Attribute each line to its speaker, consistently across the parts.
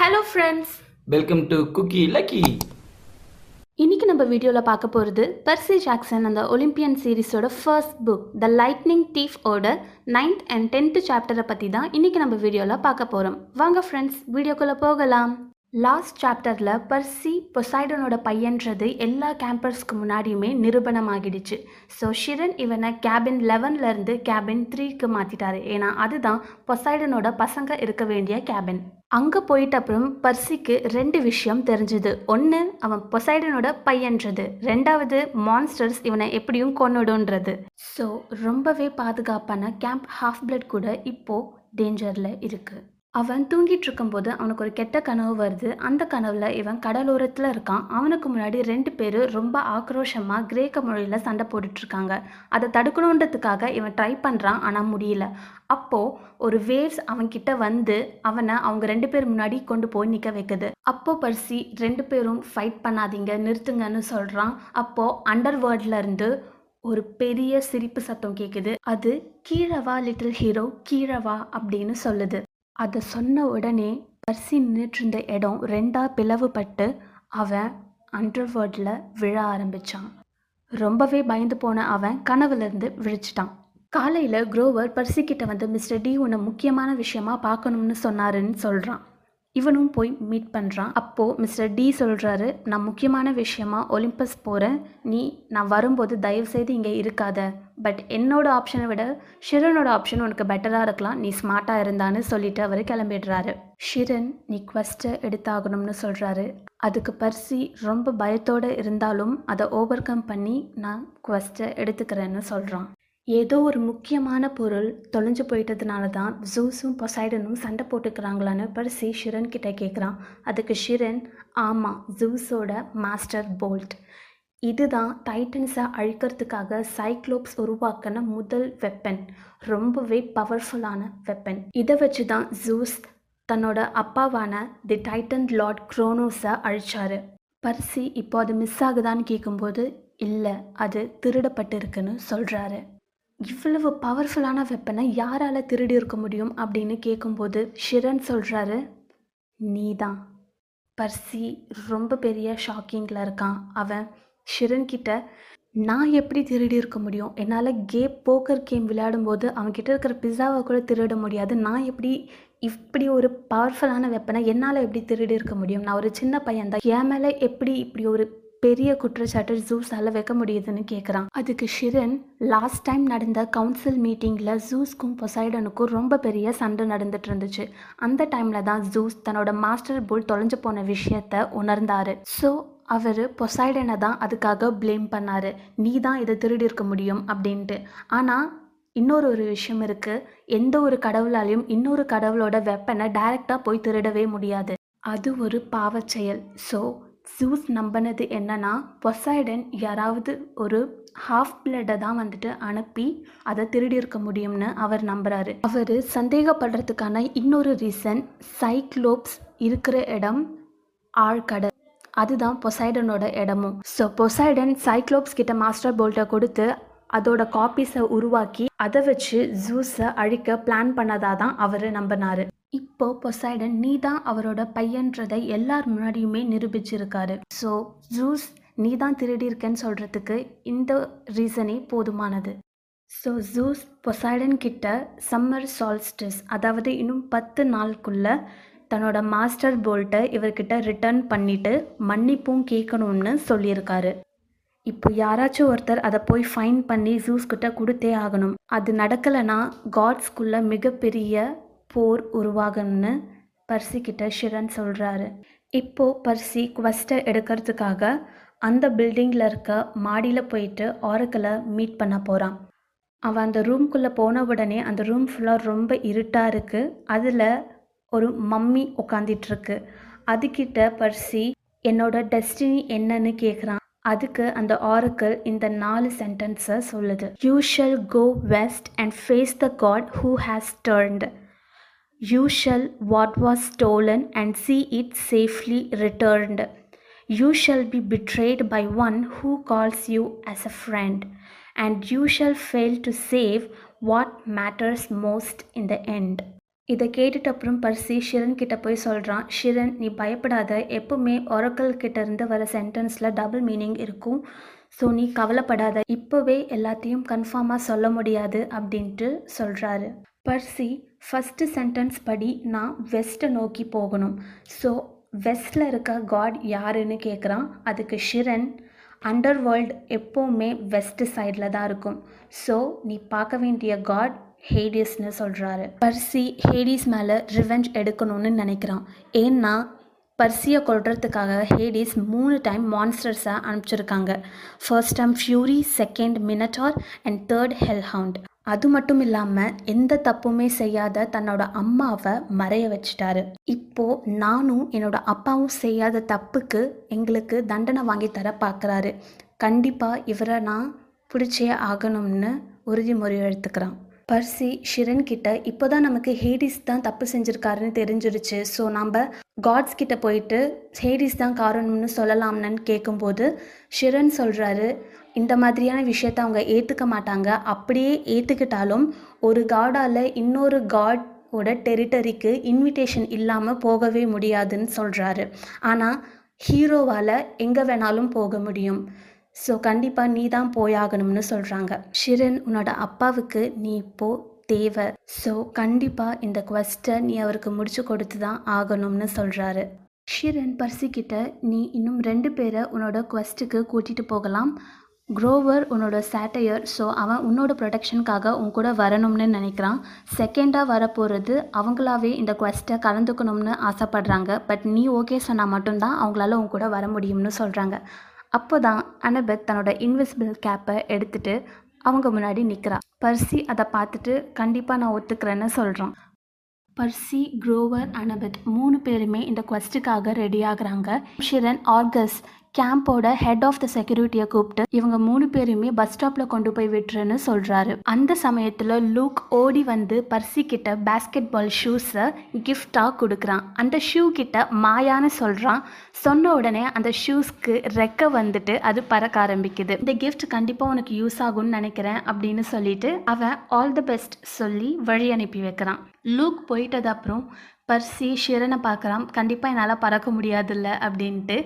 Speaker 1: Hello friends
Speaker 2: welcome to cookie lucky
Speaker 1: இன்னைக்கு நம்ம வீடியோவில் பார்க்க போகிறது பர்சி ஜாக்சன் அந்த Olympian சீரிஸோட first book the lightning thief ஓட நைன்த் அண்ட் டென்த்து சாப்டரை பற்றி தான் இன்னைக்கு நம்ம வீடியோவில் பார்க்க போகிறோம் வாங்க ஃப்ரெண்ட்ஸ் வீடியோக்குள்ளே போகலாம். லாஸ்ட் சாப்டரில் பர்சி பொசைடனோட பையன்றது எல்லா கேம்பர்ஸ்க்கு முன்னாடியுமே நிரூபணமாகிடுச்சு. ஸோ ஷிரன் இவனை கேபின் லெவன்லேருந்து கேபின் த்ரீக்கு மாற்றிட்டாரு ஏன்னா அதுதான் பொசைடனோட பசங்க இருக்க வேண்டிய கேபின் அங்கே போயிட்ட அப்புறம் பர்சிக்கு ரெண்டு விஷயம் தெரிஞ்சுது. ஒன்று அவன் பொசைடனோட பையன்றது. ரெண்டாவது மான்ஸ்டர்ஸ் இவனை எப்படியும் கொண்டுடும்ன்றது ஸோ ரொம்பவே பாதுகாப்பான கேம்ப் ஹாஃப் பிளட் கூட இப்போது டேஞ்சரில் இருக்குது அவன் தூங்கிட்டு இருக்கும்போது அவனுக்கு ஒரு கெட்ட கனவு வருது. அந்த கனவுல இவன் கடலோரத்தில் இருக்கான். அவனுக்கு முன்னாடி ரெண்டு பேர் ரொம்ப ஆக்ரோஷமாக கிரேக்க மொழியில் சண்டை போட்டுட்டு இருக்காங்க. அதை தடுக்கணுன்றதுக்காக இவன் ட்ரை பண்ணுறான் ஆனால் முடியல. அப்போது ஒரு வேவ்ஸ் அவன்கிட்ட வந்து அவனை அவங்க ரெண்டு பேர் முன்னாடி கொண்டு போய் நிற்க வைக்குது. அப்போ பர்சி ரெண்டு பேரும் ஃபைட் பண்ணாதீங்க நிறுத்துங்கன்னு சொல்கிறான் அப்போது அண்டர் இருந்து ஒரு பெரிய சிரிப்பு சத்தம் கேட்குது அது கீழவா லிட்டில் ஹீரோ கீழவா? அப்படின்னு சொல்லுது. அதை சொன்ன உடனே பர்சி நின்றுட்டு இடம் ரெண்டா பிளவுபட்டு அவன் அண்டர்வேர்டில் விழ ஆரம்பிச்சான். ரொம்பவே பயந்து போன அவன் கனவுலேருந்து விழிச்சிட்டான். காலையில் குரோவர் பர்சி கிட்ட வந்து மிஸ்டர் டி உன்னை முக்கியமான விஷயமா பார்க்கணும்னு சொன்னாருன்னு சொல்கிறான் இவனும் போய் மீட் பண்ணுறான் அப்போது மிஸ்டர் டி சொல்கிறாரு நான் முக்கியமான விஷயமா ஒலிம்பஸ் போகிறேன் நீ நான் வரும்போது தயவுசெய்து இங்கே இருக்காத. பட் என்னோடய ஆப்ஷனை விட ஷிரனோட ஆப்ஷன் உனக்கு பெட்டராக இருக்கலாம். நீ ஸ்மார்ட்டாக இருந்தான்னு சொல்லிட்டு அவர் கிளம்பிடுறாரு. ஷிரன் நீ குவஸ்ட்டை எடுத்தாகணும்னு சொல்கிறாரு அதுக்கு பர்சி ரொம்ப பயத்தோடு இருந்தாலும் அதை ஓவர் கம் பண்ணி நான் குவஸ்ட்டை எடுத்துக்கிறேன்னு சொல்கிறான் ஏதோ ஒரு முக்கியமான பொருள் தொலைஞ்சு போயிட்டதுனால தான் ஜூஸும் பொசைடனும் சண்டை போட்டுக்கிறாங்களான்னு பர்சி ஷிரன் கிட்ட கேட்குறான் அதுக்கு ஷிரன் ஆமாம் ஜூஸோட மாஸ்டர் போல்ட். இதுதான் டைட்டன்ஸை அழிக்கிறதுக்காக சைக்ளோப்ஸ் உருவாக்கின முதல் வெப்பன். ரொம்பவே பவர்ஃபுல்லான வெப்பன். இதை வச்சு தான் ஜூஸ் தன்னோட அப்பாவான தி டைட்டன் லார்ட் குரோனோஸை அழிச்சாரு. பர்சி இப்போ அது மிஸ் ஆகுதான்னு கேட்கும்போது இல்லை அது திருடப்பட்டிருக்குன்னு சொல்கிறாரு இவ்வளவு பவர்ஃபுல்லான வெப்பனை யாரால் திருடி இருக்க முடியும் அப்படின்னு கேட்கும்போது ஷிரன் சொல்கிறாரு நீ தான் பர்சி ரொம்ப பெரிய ஷாக்கிங்கில் இருக்கான். அவன் ஷிரன் கிட்ட நான் எப்படி திருடி இருக்க முடியும்? என்னால் கேம் போக்கர் கேம் விளையாடும்போது அவன்கிட்ட இருக்கிற பிஸாவை கூட திருட முடியாது. நான் எப்படி இப்படி ஒரு பவர்ஃபுல்லான வெப்பனை என்னால் எப்படி திருடி இருக்க முடியும்? நான் ஒரு சின்ன பையன் தான் என் மேலே எப்படி இப்படி ஒரு பெரிய குற்றச்சாட்டு ஜூஸால் வைக்க முடியுதுன்னு கேட்குறான் அதுக்கு ஷிரன் லாஸ்ட் டைம் நடந்த கவுன்சில் மீட்டிங்கில் ஜூஸ்க்கும் பொசைடனுக்கும் ரொம்ப பெரிய சண்டை நடந்துட்டு இருந்துச்சு அந்த டைமில் தான் ஜூஸ் தன்னோட மாஸ்டர் புல் தொலைஞ்சு போன விஷயத்த உணர்ந்தாரு. ஸோ அவர் பொசைடனை தான் அதுக்காக ப்ளேம் பண்ணார். நீ தான் இதை திருடி இருக்க முடியும் அப்படின்ட்டு. ஆனால் இன்னொரு ஒரு விஷயம் இருக்குது எந்த ஒரு கடவுளாலையும் இன்னொரு கடவுளோட வெப்பனை டைரெக்டாக போய் திருடவே முடியாது. அது ஒரு பாவச் செயல். ஸோ ஜூஸ் நம்பினது என்னன்னா பொசைடன் யாராவது ஒரு ஹாஃப் பிளட்டை தான் வந்துட்டு அனுப்பி அதை திருடி இருக்க முடியும்னு அவர் நம்புறாரு. அவர் சந்தேகப்படுறதுக்கான இன்னொரு ரீசன் சைக்ளோப்ஸ் இருக்கிற இடம் ஆழ்கடல். அதுதான் பொசைடனோட இடமும். ஸோ பொசைடன் சைக்ளோப்ஸ் கிட்ட மாஸ்டர் போல்ட்டை கொடுத்து அதோட காப்பீஸை உருவாக்கி அதை வச்சு ஜூஸை அழிக்க பிளான் பண்ணதாக தான் அவர் நம்பினாரு. இப்போ பொசைடன் நீ தான் அவரோட பையன்றதை எல்லார் முன்னாடியுமே நிரூபிச்சிருக்காரு. ஸோ ஜூஸ் நீ தான் திருடியிருக்கேன்னு சொல்கிறதுக்கு இந்த ரீசனே போதுமானது. ஸோ ஜூஸ் பொசைடன் கிட்ட சம்மர் சால்ஸ்டிஸ் அதாவது இன்னும் பத்து நாளுக்குள்ள தன்னோட மாஸ்டர் போல்ட்டை இவர்கிட்ட ரிட்டர்ன் பண்ணிட்டு மன்னிப்பும் கேட்கணும்னு சொல்லியிருக்காரு. இப்போ யாராச்சும் ஒருத்தர் அதை போய் ஃபைன் பண்ணி ஜூஸ் கிட்ட கொடுத்தே ஆகணும். அது நடக்கலைன்னா காட்ஸ்குள்ள மிகப்பெரிய போர் உருவாகும்னு பர்சி கிட்ட ஷிரன் சொல்கிறாரு இப்போது பர்சி குவஸ்ட்டை எடுக்கிறதுக்காக அந்த பில்டிங்கில் இருக்க மாடியில் போயிட்டு ஆரக்கில் மீட் பண்ண போகிறான் அவன் அந்த ரூம்குள்ளே போன உடனே அந்த ரூம் ஃபுல்லாக ரொம்ப இருட்டாக இருக்குது அதில் ஒரு மம்மி உட்காந்துட்ருக்கு அதுக்கிட்ட பர்சி என்னோட டெஸ்டினி என்னன்னு கேட்குறான் அதுக்கு அந்த ஆரக்கிள் இந்த நாலு சென்டென்ஸை சொல்லுது. You shall go west and face the god who has turned you shall what was stolen and see it safely returned you shall be betrayed by one who calls you as a friend and you shall fail to save what matters most in the end இதை கேட்டுட்டு அப்புறம் பர்சி ஷிரன் கிட்ட போய் சொல்கிறான் ஷிரன் நீ பயப்படாத. எப்பவுமே ஒரக்கல் கிட்ட இருந்து வர சென்டென்ஸில் டபுள் மீனிங் இருக்கும். ஸோ நீ கவலைப்படாத. இப்போவே எல்லாத்தையும் கன்ஃபார்மாக சொல்ல முடியாது அப்படின்ட்டு சொல்கிறாரு பர்சி ஃபஸ்ட்டு சென்டென்ஸ் படி நான் வெஸ்ட்டை நோக்கி போகணும். ஸோ வெஸ்டில் இருக்க காட் யாருன்னு கேட்குறான் அதுக்கு ஷிரன். அண்டர் வேர்ல்டு எப்போவுமே வெஸ்ட் சைடில் தான் இருக்கும். ஸோ நீ பார்க்க வேண்டிய காட் ஹேடியஸ்னு சொல்கிறாரு பர்சி ஹேடிஸ் மேலே ரிவெஞ்ச் எடுக்கணும்னு நினைக்கிறான். ஏன்னா பர்சியை கொள்றதுக்காக ஹேடிஸ் மூணு டைம் மான்ஸ்டர்ஸை அனுப்பிச்சிருக்காங்க. First time fury second minotaur and third hellhound அது மட்டும் இல்லாமல் எந்த தப்புமே செய்யாத தன்னோட அம்மாவை மறைய வச்சிட்டாரு. இப்போ நானும் என்னோட அப்பாவும் செய்யாத தப்புக்கு எங்களுக்கு தண்டனை வாங்கி தர பார்க்குறாரு கண்டிப்பாக இவரை நான் பிடிச்சே ஆகணும்னு உறுதிமொழி எடுத்துக்கிறான். பர்சி ஷிரன் கிட்ட இப்போ தான் நமக்கு ஹேடிஸ் தான் தப்பு செஞ்சுருக்காருன்னு தெரிஞ்சிருச்சு. ஸோ நம்ம காட்ஸ் கிட்ட போயிட்டு ஹேடிஸ் தான் காரணம்னு சொல்லலாம்னு கேட்கும்போது ஷிரன் சொல்கிறாரு இந்த மாதிரியான விஷயத்த அவங்க ஏற்றுக்க மாட்டாங்க. அப்படியே ஏற்றுக்கிட்டாலும் ஒரு காடால் இன்னொரு காட் ஓட டெரிட்டரிக்கு இன்விடேஷன் இல்லாமல் போகவே முடியாதுன்னு சொல்கிறாரு ஆனால் ஹீரோவால் எங்கே வேணாலும் போக முடியும். ஸோ கண்டிப்பாக நீ தான் போயாகணும்னு சொல்கிறாங்க ஷிரன் உன்னோட அப்பாவுக்கு நீ இப்போது தேவை. ஸோ கண்டிப்பாக இந்த கொஸ்ட்டை நீ அவருக்கு முடிச்சு கொடுத்து தான் ஆகணும்னு சொல்கிறாரு ஷிரன் பர்சிக்கிட்ட நீ இன்னும் ரெண்டு பேரை உன்னோட கொஸ்ட்டுக்கு கூட்டிகிட்டு போகலாம். க்ரோவர் உன்னோட சேட்டையர் ஸோ அவன் உன்னோட ப்ரொடெக்ஷனுக்காக உன் கூட வரணும்னு நினைக்கிறான். செகண்டாக வரப்போகிறது அவங்களாவே இந்த குவெஸ்ட்டை கலந்துக்கணும்னு ஆசைப்படுறாங்க. பட் நீ ஓகே சொன்னால் மட்டும்தான் அவங்களால உன் கூட வர முடியும்னு சொல்கிறாங்க அப்போ தான் அனபெத் தன்னோட இன்விசிபிள் கேப்பை எடுத்துட்டு அவங்க முன்னாடி நிற்கிறா பர்சி அதை பார்த்துட்டு கண்டிப்பாக நான் ஒத்துக்கிறேன்னு சொல்கிறான் பர்சி க்ரோவர் அனபெத் மூணு பேருமே இந்த குவெஸ்ட்டுக்காக ரெடி ஆகுறாங்க. ஷிரன் ஆர்கஸ் கேம்போட ஹெட் ஆஃப் த செக்யூரிட்டியை கூப்பிட்டு இவங்க மூணு பேருமே பஸ் ஸ்டாப்பில் கொண்டு போய் விட்டுருன்னு சொல்கிறாரு அந்த சமயத்தில் லூக் ஓடி வந்து பர்சி கிட்ட பேஸ்கெட் பால் ஷூஸை கிஃப்டாக கொடுக்குறான். அந்த ஷூ கிட்ட மாயான்னு சொல்கிறான் சொன்ன உடனே அந்த ஷூஸ்க்கு ரெக்க வந்துட்டு அது பறக்க ஆரம்பிக்குது. இந்த கிஃப்ட் கண்டிப்பாக உனக்கு யூஸ் ஆகும்னு நினைக்கிறேன் அப்படின்னு சொல்லிட்டு அவன் ஆல் தி பெஸ்ட் சொல்லி வழி அனுப்பி வைக்கிறான். லூக் போயிட்டது அப்புறம் பர்சி ஷிரனை பார்க்குறான் கண்டிப்பாக என்னால் பறக்க முடியாதுல்ல அப்படின்ட்டு.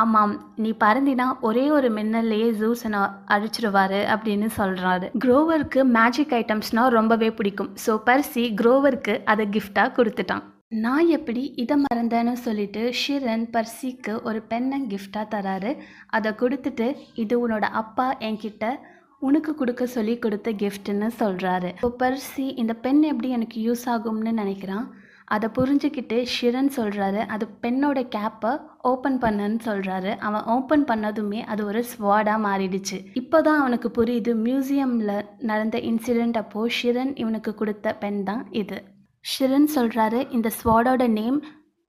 Speaker 1: ஆமாம் நீ பறந்தினா ஒரே ஒரு மின்னல்லையே ஜூஸனை அழிச்சிருவாரு அப்படின்னு சொல்கிறாரு க்ரோவருக்கு மேஜிக் ஐட்டம்ஸ்னால் ரொம்பவே பிடிக்கும். ஸோ பர்சி க்ரோவருக்கு அதை கிஃப்டாக கொடுத்துட்டான். நான் எப்படி இதை மறந்தேன்னு சொல்லிட்டு ஷிரன் பர்சிக்கு ஒரு பெண்ணை கிஃப்டாக தராரு. அதை கொடுத்துட்டு இது உன்னோட அப்பா என்கிட்ட உனக்கு கொடுக்க சொல்லி கொடுத்த கிஃப்ட்னு சொல்கிறாரு இப்போ பர்சி இந்த பென் எப்படி எனக்கு யூஸ் ஆகும்னு நினைக்கிறான்? அதை புரிஞ்சுக்கிட்டு ஷிரன் சொல்கிறாரு அது பெண்ணோட கேப்பை ஓப்பன் பண்ணுன்னு சொல்கிறாரு அவன் ஓப்பன் பண்ணதுமே அது ஒரு ஸ்வாடாக மாறிடுச்சு. இப்போ தான் அவனுக்கு புரியுது மியூசியமில் நடந்த இன்சிடெண்ட் அப்போது ஷிரன் இவனுக்கு கொடுத்த பென் தான் இது. ஷிரன் சொல்கிறாரு இந்த ஸ்வாடோட நேம்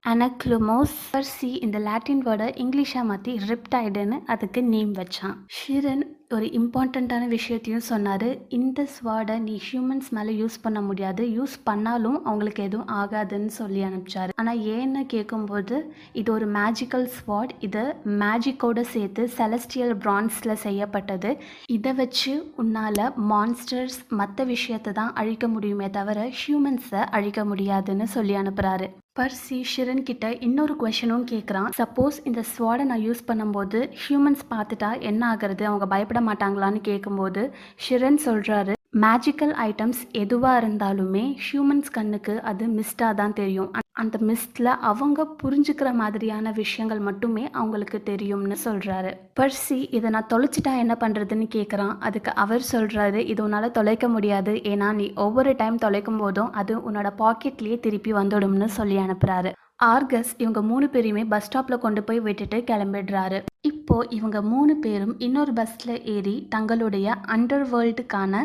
Speaker 1: அனக்ளுமோஸ் பர்சி இந்த லாட்டின் வேர்டை இங்கிலீஷாக மாற்றி ரிப்டைடுன்னு அதுக்கு நேம் வச்சான். ஷிரன் ஒரு இம்பார்ட்டண்ட்டான விஷயத்தையும் சொன்னார். இந்த ஸ்வாடை நீ ஹியூமன்ஸ் மேலே யூஸ் பண்ண முடியாது. யூஸ் பண்ணாலும் அவங்களுக்கு எதுவும் ஆகாதுன்னு சொல்லி அனுப்பிச்சாரு. ஆனால் ஏன்னு கேட்கும்போது இது ஒரு மேஜிக்கல் ஸ்வாட் இது மேஜிக்கோடு சேர்த்து செலஸ்டியல் பிரான்ஸில் செய்யப்பட்டது. இதை வச்சு உன்னால் மான்ஸ்டர்ஸ் மற்ற விஷயத்தை தான் அழிக்க முடியுமே தவிர ஹியூமன்ஸை அழிக்க முடியாதுன்னு சொல்லி அனுப்புகிறாரு பர்சி ஷிரன் கிட்ட இன்னொரு கொஷனும் கேட்குறான் சப்போஸ் இந்த ஸ்வாடை நான் யூஸ் பண்ணும்போது ஹியூமன்ஸ் பார்த்துட்டா என்ன ஆகிறது? அவங்க பயப்பட மாட்டாங்களான்னு கேட்கும்போது ஷிரன் சொல்கிறாரு மேஜிக்கல் ஐட்டம்ஸ் எதுவாக இருந்தாலுமே ஹியூமன்ஸ் கண்ணுக்கு அது மிஸ்டாக தான் தெரியும். அந்த மிஸ்டில் அவங்க புரிஞ்சுக்கிற மாதிரியான விஷயங்கள் மட்டுமே அவங்களுக்கு தெரியும்னு சொல்கிறாரு பர்சி இதை நான் தொலைச்சிட்டா என்ன பண்ணுறதுன்னு கேட்குறான் அதுக்கு அவர் சொல்கிறாரு இது உன்னால் தொலைக்க முடியாது. ஏன்னா நீ ஒவ்வொரு டைம் தொலைக்கும் போதும் அது உன்னோட பாக்கெட்லேயே திருப்பி வந்துடும்னு சொல்லி அனுப்புகிறாரு ஆர்கஸ் இவங்க மூணு பேரையுமே பஸ் ஸ்டாப்பில் கொண்டு போய் விட்டுட்டு கிளம்பிடுறாரு. இப்போ இவங்க மூணு பேரும் இன்னொரு பஸ்ஸில் ஏறி தங்களுடைய அண்டர் வேர்ல்டுக்கான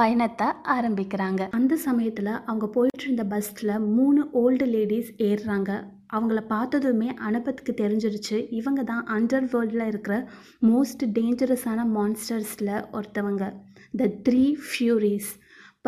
Speaker 1: பயணத்தை ஆரம்பிக்கிறாங்க. அந்த சமயத்தில் அவங்க போயிட்டு இருந்த பஸ்ஸில் மூணு ஓல்டு லேடிஸ் ஏறுறாங்க. அவங்கள பார்த்ததுமே அனுபத்துக்கு தெரிஞ்சிருச்சு. இவங்க தான் அண்டர் வேர்ல்டில் இருக்கிற மோஸ்ட் டேஞ்சரஸான மான்ஸ்டர்ஸில் ஒருத்தவங்க. த த்ரீ ஃபியூரிஸ்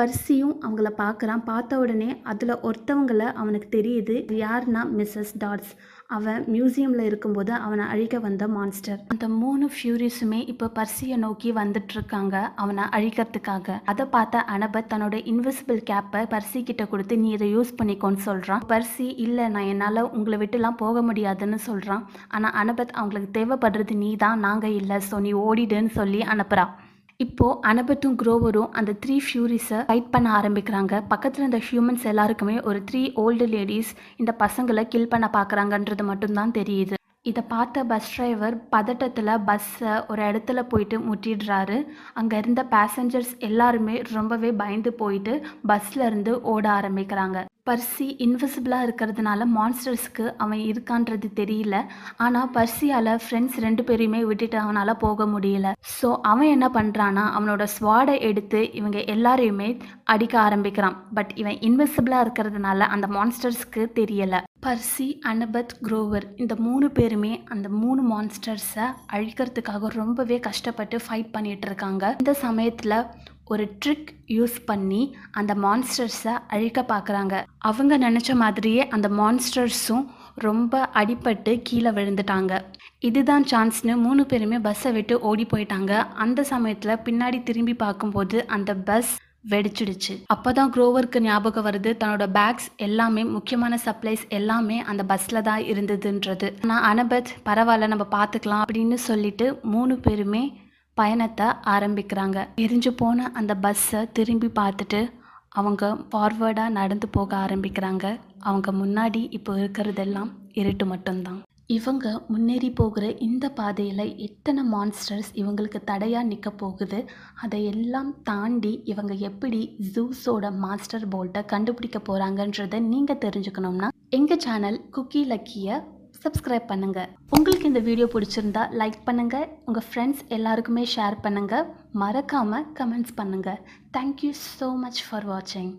Speaker 1: பர்சியும் அவங்கள பார்க்குறான். பார்த்த உடனே அதில் ஒருத்தவங்கள அவனுக்கு தெரியுது. யாருன்னா மிஸ்ஸஸ் டாட்ஸ் அவன் மியூசியமில் இருக்கும்போது அவனை அழிக்க வந்த மான்ஸ்டர் அந்த மூணு ஃபியூரிஸுமே இப்போ பர்சியை நோக்கி வந்துட்டு இருக்காங்க அவனை அழிக்கிறதுக்காக. அதை பார்த்த அனபத் தன்னோட இன்விசிபிள் கேப்பை பர்சி கிட்ட கொடுத்து நீ இதை யூஸ் பண்ணிக்கோன்னு சொல்கிறான் பர்சி இல்லை நான் என்னால் உங்களை விட்டுலாம் போக முடியாதுன்னு சொல்கிறான் ஆனால் அனபத் அவங்களுக்கு தேவைப்படுறது நீ தான் நாங்கள் இல்லை ஸோ நீ ஓடிடுன்னு சொல்லி அனுப்புகிறான் இப்போது அனபத்தும் குரோவரும் அந்த த்ரீ ஃபியூரிஸை ஃபைட் பண்ண ஆரம்பிக்கிறாங்க. பக்கத்தில் இருந்த ஹியூமன்ஸ் எல்லாருக்குமே ஒரு த்ரீ ஓல்டு லேடிஸ் இந்த பசங்களை கில் பண்ண பார்க்குறாங்கன்றது மட்டும்தான் தெரியுது. இதை பார்த்த பஸ் டிரைவர் பதட்டத்தில் பஸ்ஸை ஒரு இடத்துல போயிட்டு முட்டிடுறாரு. அங்கே இருந்த பேசஞ்சர்ஸ் எல்லாருமே ரொம்பவே பயந்து போயிட்டு பஸ்ல இருந்து ஓட ஆரம்பிக்கிறாங்க. பர்சி இன்விசிபிளாக இருக்கிறதுனால மான்ஸ்டர்ஸ்க்கு அவன் இருக்கான்றது தெரியல. ஆனால் பர்சியால் ஃப்ரெண்ட்ஸ் ரெண்டு பேரையுமே விட்டுட்டு அவனால் போக முடியல. ஸோ அவன் என்ன பண்ணுறான்னா அவனோட ஸ்வாடை எடுத்து இவங்க எல்லாரையுமே அடிக்க ஆரம்பிக்கிறான். பட் இவன் இன்விசிபிளாக இருக்கிறதுனால அந்த மான்ஸ்டர்ஸ்க்கு தெரியலை. பர்சி அனபத் குரோவர் இந்த மூணு பேருமே அந்த மூணு மான்ஸ்டர்ஸை அழிக்கிறதுக்காக ரொம்பவே கஷ்டப்பட்டு ஃபைட் பண்ணிட்டு இருக்காங்க. இந்த சமயத்தில் ஒரு ட்ரிக் யூஸ் பண்ணி அந்த மான்ஸ்டர்ஸை அழிக்க பார்க்குறாங்க அவங்க நினச்ச மாதிரியே அந்த மான்ஸ்டர்ஸும் ரொம்ப அடிபட்டு கீழே விழுந்துட்டாங்க. இதுதான் சான்ஸ்னு மூணு பேருமே பஸ்ஸை விட்டு ஓடி போயிட்டாங்க. அந்த சமயத்தில் பின்னாடி திரும்பி பார்க்கும்போது அந்த பஸ் வெடிச்சிடுச்சு. அப்போ தான் குரோவருக்கு ஞாபகம் வருது தன்னோட பேக்ஸ் எல்லாமே முக்கியமான சப்ளைஸ் எல்லாமே அந்த பஸ்ஸில் தான் இருந்ததுன்றது. ஆனால் அனபத் பரவாயில்ல நம்ம பார்த்துக்கலாம் அப்படின்னு சொல்லிட்டு மூணு பேருமே பயணத்தை ஆரம்பிக்கிறாங்க. எரிஞ்சு போன அந்த பஸ்ஸை திரும்பி பார்த்துட்டு அவங்க ஃபார்வேர்டாக நடந்து போக ஆரம்பிக்கிறாங்க. அவங்க முன்னாடி இப்போ இருக்கிறதெல்லாம் இருட்டு மட்டும்தான். இவங்க முன்னேறி போகிற இந்த பாதையில் எத்தனை மான்ஸ்டர்ஸ் இவங்களுக்கு தடையாக நிற்க போகுது? அதை எல்லாம் தாண்டி இவங்க எப்படி ஜூஸோட மாஸ்டர் போல்ட்டை கண்டுபிடிக்க போகிறாங்கன்றதை நீங்கள் தெரிஞ்சுக்கணும்னா எங்கள் சேனல் குக்கி லக்கியை சப்ஸ்கிரைப் பண்ணுங்கள் உங்களுக்கு இந்த வீடியோ பிடிச்சிருந்தா லைக் பண்ணுங்கள் உங்கள் ஃப்ரெண்ட்ஸ் எல்லாருக்குமே ஷேர் பண்ணுங்கள் மறக்காமல் கமெண்ட்ஸ் பண்ணுங்கள் தேங்க்யூ ஸோ மச் ஃபார் வாட்சிங்